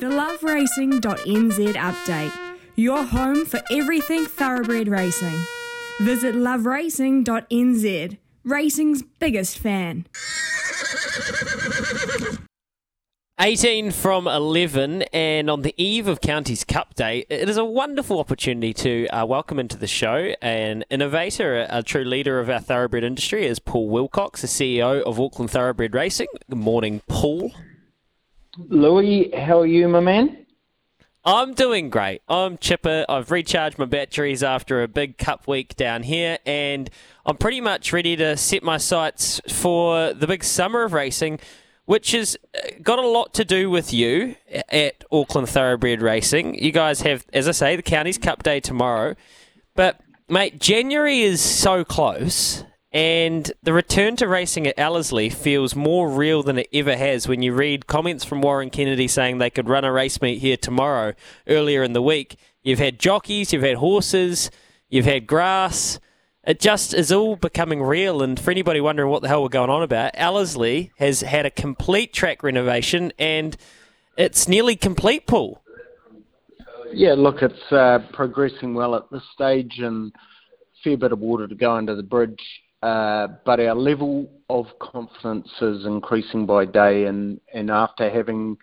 The loveracing.nz update, your home for everything thoroughbred racing. Visit loveracing.nz, racing's biggest fan. 18 from 11, and on the eve of Counties Cup Day, it is a wonderful opportunity to uh, welcome into the show an innovator, a, a, true leader of our thoroughbred industry, is Paul Wilcox, the CEO of Auckland Thoroughbred Racing. Good morning, Paul. Louis, how are you, my man? I'm doing great. I'm chipper. I've recharged my batteries after a big cup week down here, and I'm pretty much ready to set my sights for the big summer of racing which has uh, got a lot to do with you at Auckland Thoroughbred Racing. You guys have, as I say, the Counties Cup Day tomorrow. But, mate, January is so close, and the return to racing at Ellerslie feels more real than it ever has when you read comments from Warren Kennedy saying they could run a race meet here tomorrow earlier in the week. You've had jockeys, you've had horses, you've had grass it just is all becoming real. And for anybody wondering what the hell we're going on about, Ellerslie has had a complete track renovation and it's nearly complete, Paul. Yeah, look, it's uh, progressing well at this stage and fair bit of water to go under the bridge. Uh, but our level of confidence is increasing by day, and, and after having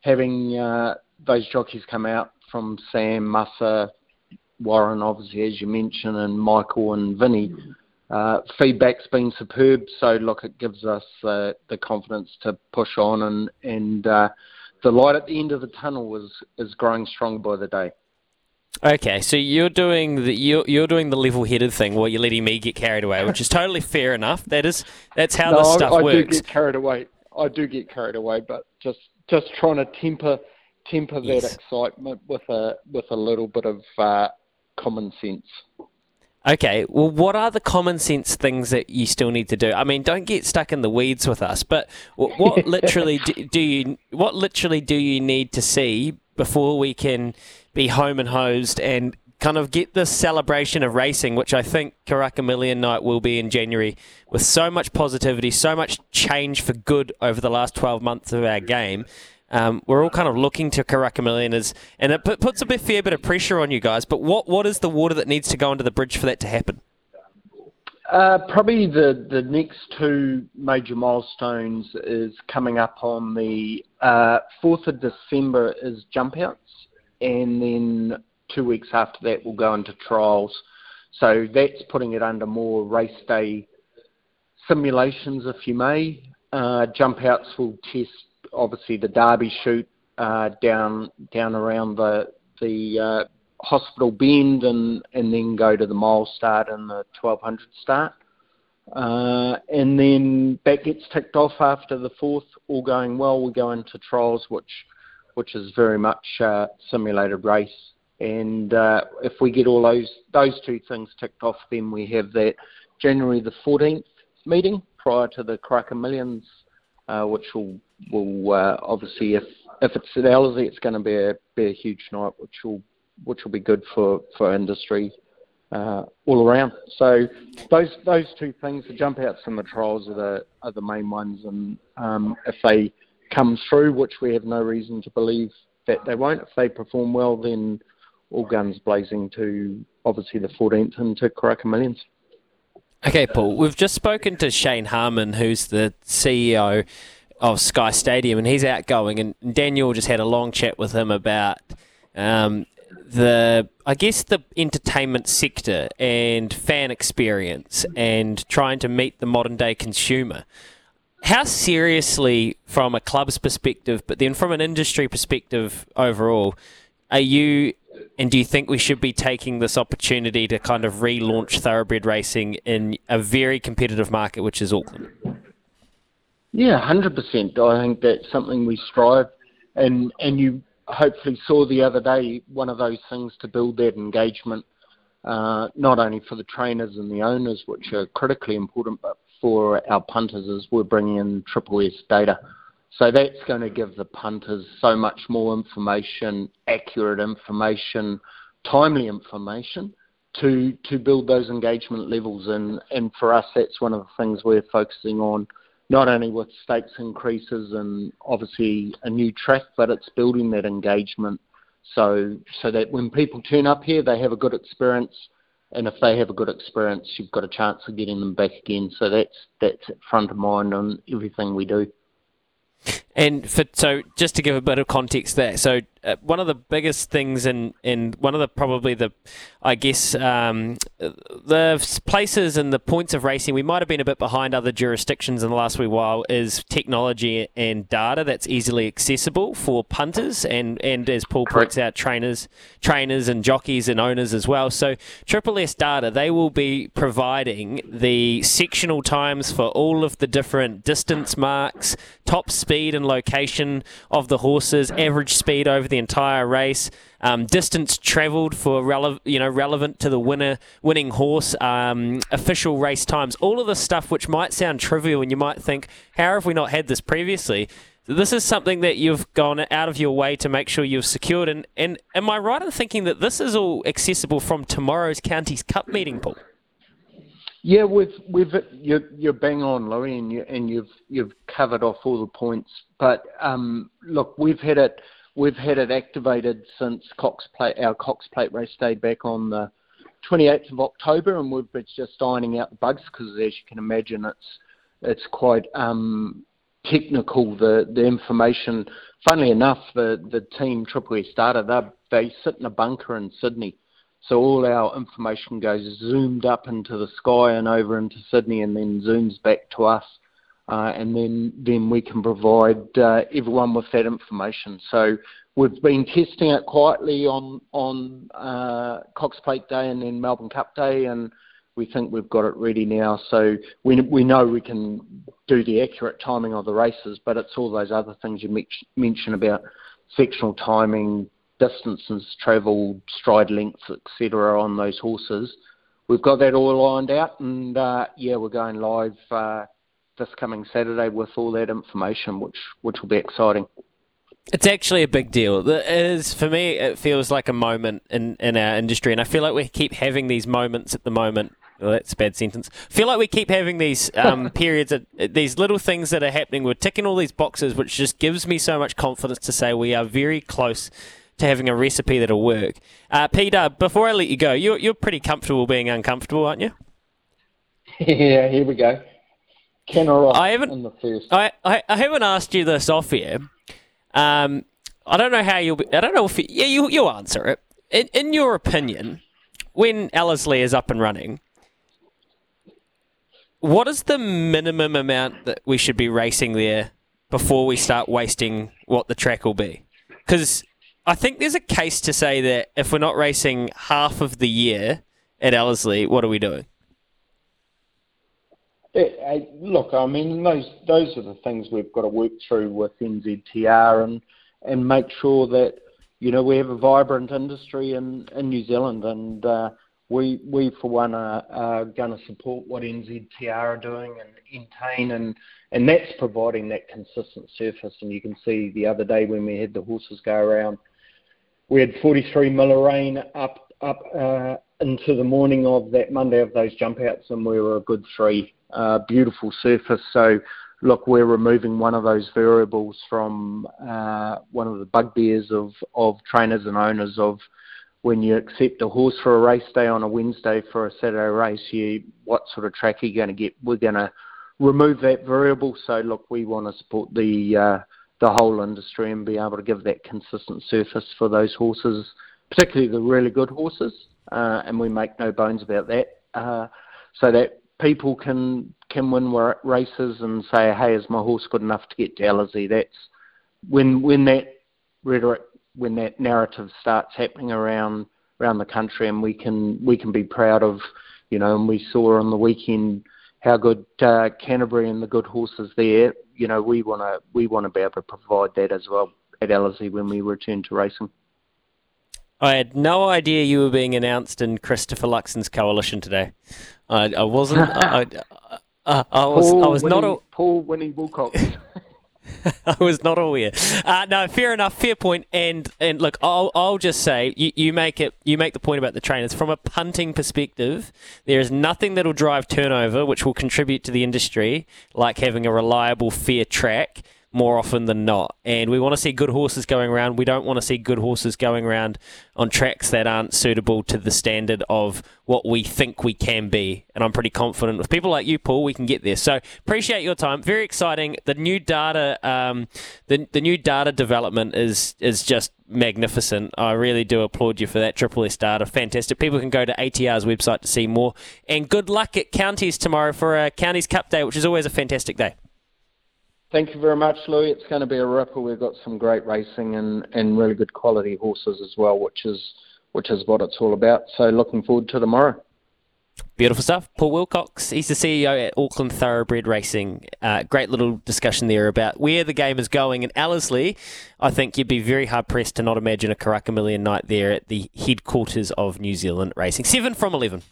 having uh, those jockeys come out from Sam Musser, Warren, obviously, as you mentioned, and Michael and Vinny. Uh, feedback's been superb, so look, it gives us uh, the confidence to push on, and and uh, the light at the end of the tunnel is is growing strong by the day. Okay, so you're doing the you're, you're doing the level-headed thing, while you're letting me get carried away, which is totally fair enough. That is that's how no, this stuff I, I works. I do get carried away. I do get carried away, but just just trying to temper temper that excitement with a with a little bit of uh, common sense. Okay, well, what are the common sense things that you still need to do? I mean, don't get stuck in the weeds with us, but what literally do, do you what literally do you need to see before we can be home and hosed and kind of get this celebration of racing, which I think Karaka Million Night will be in January, with so much positivity, so much change for good over the last 12 months of our game. Um, we're all kind of looking to Karaka Million as, and it puts a bit fair bit of pressure on you guys. But what what is the water that needs to go under the bridge for that to happen? Uh, probably the, the next two major milestones is coming up on the uh, 4th of December is jump outs, and then two weeks after that we'll go into trials. So that's putting it under more race day simulations, if you may. Uh, jump outs will test obviously the Derby shoot uh, down down around the the uh, hospital bend and and then go to the mile start and the 1200 start. Uh, and then that gets ticked off after the fourth, all going well. We go into trials, which which is very much uh, simulated race. And uh, if we get all those those two things ticked off, then we have that January the 14th meeting prior to the Karaka Millions, uh, which will will uh, obviously, if if it's at Ellerslie, it's going to be a be a huge night, which will which will be good for for industry uh, all around. So those those two things, the jump outs and the trials, are the are the main ones, and um, if they come through, which we have no reason to believe that they won't, if they perform well, then all guns blazing to obviously the 14th and to Karaka Millions. Okay, Paul, we've just spoken to Shane Harmon, who's the CEO of Sky Stadium, and he's outgoing. And Daniel just had a long chat with him about um, the, I guess, the entertainment sector and fan experience, and trying to meet the modern day consumer. How seriously, from a club's perspective, but then from an industry perspective overall, are you and do you think we should be taking this opportunity to kind of relaunch thoroughbred racing in a very competitive market, which is Auckland? Yeah, hundred percent. I think that's something we strive, and and you hopefully saw the other day one of those things to build that engagement, uh, not only for the trainers and the owners, which are critically important, but for our punters as we're bringing in Triple S data. So that's going to give the punters so much more information, accurate information, timely information to to build those engagement levels. And and for us, that's one of the things we're focusing on not only with stakes increases and obviously a new track, but it's building that engagement so so that when people turn up here, they have a good experience, and if they have a good experience, you've got a chance of getting them back again. So that's that's front of mind on everything we do. And for, so, just to give a bit of context there, so uh, one of the biggest things, and in, in one of the probably the, I guess, um, the places and the points of racing we might have been a bit behind other jurisdictions in the last wee while is technology and data that's easily accessible for punters and, and as Paul points out, trainers, trainers and jockeys and owners as well. So Triple S data, they will be providing the sectional times for all of the different distance marks, top speed and location of the horses, average speed over the entire race, um, distance travelled for rele- you know relevant to the winner winning horse, um, official race times, all of this stuff which might sound trivial and you might think, how have we not had this previously? This is something that you've gone out of your way to make sure you've secured. And, and am I right in thinking that this is all accessible from tomorrow's Counties Cup meeting, Paul? Yeah, we've we've you're, you're bang on, Louis, and you and you've you've covered off all the points. But um, look, we've had it we've had it activated since Cox Plate our Cox Plate race day back on the 28th of October, and we've been just ironing out the bugs because, as you can imagine, it's it's quite um, technical. The the information. Funnily enough, the the team Triple E Data they they sit in a bunker in Sydney so all our information goes zoomed up into the sky and over into Sydney, and then zooms back to us, uh, and then then we can provide uh, everyone with that information. So we've been testing it quietly on on uh, Cox Plate Day and then Melbourne Cup Day, and we think we've got it ready now. So we we know we can do the accurate timing of the races, but it's all those other things you mentioned about sectional timing, distances travelled, stride lengths, etc. on those horses. We've got that all lined out, and uh, yeah, we're going live uh, this coming Saturday with all that information, which which will be exciting. It's actually a big deal. It is for me. It feels like a moment in, in our industry, and I feel like we keep having these moments at the moment. Well, that's a bad sentence. I feel like we keep having these um, periods, of, these little things that are happening. We're ticking all these boxes, which just gives me so much confidence to say we are very close to having a recipe that'll work. Uh, Peter, before I let you go, you're, you're pretty comfortable being uncomfortable, aren't you? Yeah, here we go. Can I haven't. In the first. I, I, I haven't asked you this off here. Um, I don't know how you'll. Be, I don't know if you, yeah you you answer it. In in your opinion, when Ellerslie is up and running, what is the minimum amount that we should be racing there before we start wasting what the track will be? Because I think there's a case to say that if we're not racing half of the year at Ellerslie, what are we doing? Yeah, look, I mean, those those are the things we've got to work through with NZTR and and make sure that you know we have a vibrant industry in, in New Zealand, and uh, we we for one are, are going to support what NZTR are doing and Entain, and and that's providing that consistent surface. And you can see the other day when we had the horses go around we had 43 mil rain up up uh, into the morning of that Monday of those jump outs, and we were a good three. Uh, beautiful surface. So, look, we're removing one of those variables from uh, one of the bugbears of, of trainers and owners of when you accept a horse for a race day on a Wednesday for a Saturday race, you what sort of track are you going to get? We're going to remove that variable. So, look, we want to support the uh, the whole industry and be able to give that consistent surface for those horses, particularly the really good horses. Uh, and we make no bones about that. Uh, so that people can can win races and say, "Hey, is my horse good enough to get to Ellerslie?" That's when when that rhetoric, when that narrative starts happening around around the country, and we can we can be proud of, you know. And we saw on the weekend how good uh, Canterbury and the good horses there. You know, we want to we want to be able to provide that as well at Ellerslie when we return to racing. I had no idea you were being announced in Christopher Luxon's coalition today. I, I wasn't. I, I, I, was. Paul I was Winnie, not. A, Paul Winnie Wilcox. I was not aware. Uh, no, fair enough, fair point. And and look, I'll I'll just say you, you make it you make the point about the trainers from a punting perspective. There is nothing that'll drive turnover, which will contribute to the industry, like having a reliable, fair track more often than not. And we want to see good horses going around. We don't want to see good horses going around on tracks that aren't suitable to the standard of what we think we can be. And I'm pretty confident with people like you, Paul, we can get there. So appreciate your time. Very exciting. The new data, um, the the new data development is is just magnificent. I really do applaud you for that. Triple S data, fantastic. People can go to ATR's website to see more. And good luck at Counties tomorrow for a Counties Cup day, which is always a fantastic day. Thank you very much, Louis. It's going to be a ripper. We've got some great racing and, and really good quality horses as well, which is which is what it's all about. So looking forward to tomorrow. Beautiful stuff. Paul Wilcox, he's the CEO at Auckland Thoroughbred Racing. Uh, great little discussion there about where the game is going. And Ellerslie, I think you'd be very hard pressed to not imagine a Karaka Million night there at the headquarters of New Zealand Racing. Seven from 11.